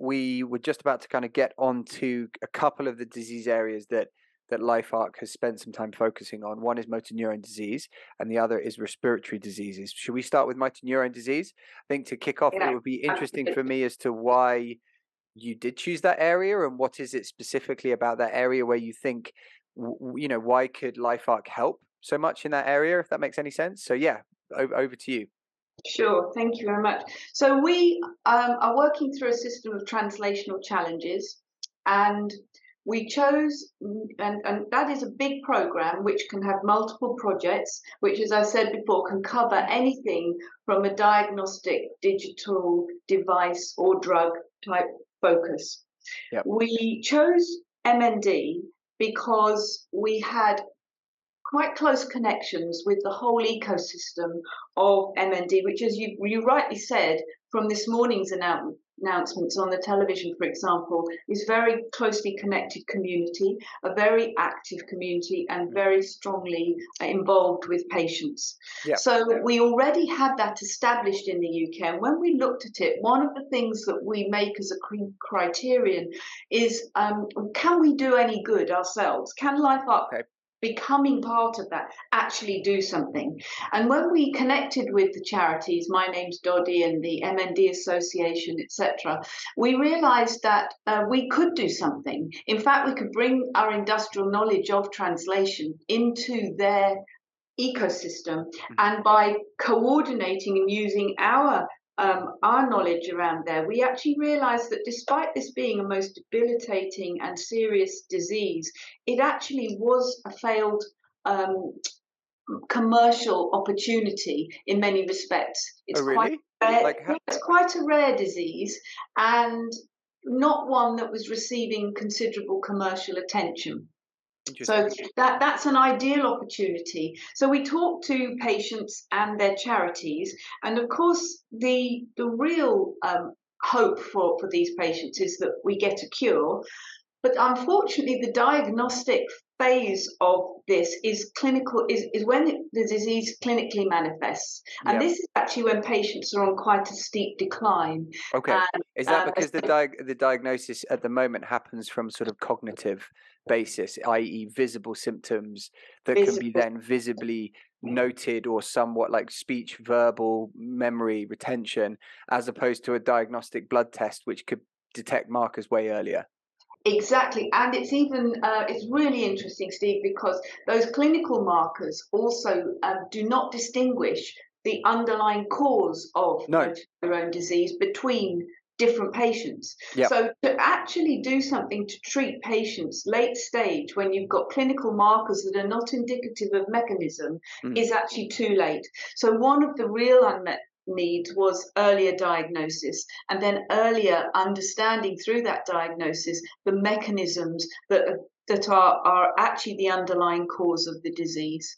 we were just about to kind of get onto a couple of the disease areas that that LifeArc has spent some time focusing on. One is motor neurone disease, and the other is respiratory diseases. Should we start with motor neurone disease? I think to kick off, yeah. it would be interesting for me as to why you did choose that area and what is it specifically about that area where you think, you know, why could LifeArc help so much in that area, if that makes any sense? So, yeah, over, over to you. Sure, thank you very much. So, we um, are working through a system of translational challenges, and we chose, and, and that is a big program which can have multiple projects, which, as I said before, can cover anything from a diagnostic, digital device, or drug type focus. Yep. We chose MND because we had quite close connections with the whole ecosystem of MND, which, as you, you rightly said from this morning's announcement, announcements on the television, for example, is very closely connected community, a very active community, and mm. very strongly involved with patients. Yeah. So we already had that established in the UK. And when we looked at it, one of the things that we make as a criterion is um, can we do any good ourselves? Can LifeArc okay becoming part of that, actually do something. And when we connected with the charities, My Name's Doddie and the MND Association, etc., we realized that uh, we could do something. In fact, we could bring our industrial knowledge of translation into their ecosystem. Mm-hmm. And by coordinating and using our um, our knowledge around there, we actually realized that despite this being a most debilitating and serious disease, it actually was a failed um, commercial opportunity in many respects. It's oh, really? quite rare, like how- it's quite a rare disease and not one that was receiving considerable commercial attention. So that that's an ideal opportunity. So we talk to patients and their charities, and of course the the real um, hope for for these patients is that we get a cure. But unfortunately, the diagnostic phase of this is clinical is, is when the disease clinically manifests. And yep. this is actually when patients are on quite a steep decline. Okay. And, is that uh, because the di- the diagnosis at the moment happens from sort of cognitive basis i.e visible symptoms that visible. can be then visibly noted or somewhat like speech verbal memory retention as opposed to a diagnostic blood test which could detect markers way earlier Exactly, and it's even uh, it's really interesting, Steve, because those clinical markers also um, do not distinguish the underlying cause of no. own disease between different patients. Yep. So to actually do something to treat patients late stage when you've got clinical markers that are not indicative of mechanism mm. is actually too late. So one of the real unmet needs was earlier diagnosis and then earlier understanding through that diagnosis the mechanisms that that are, are actually the underlying cause of the disease.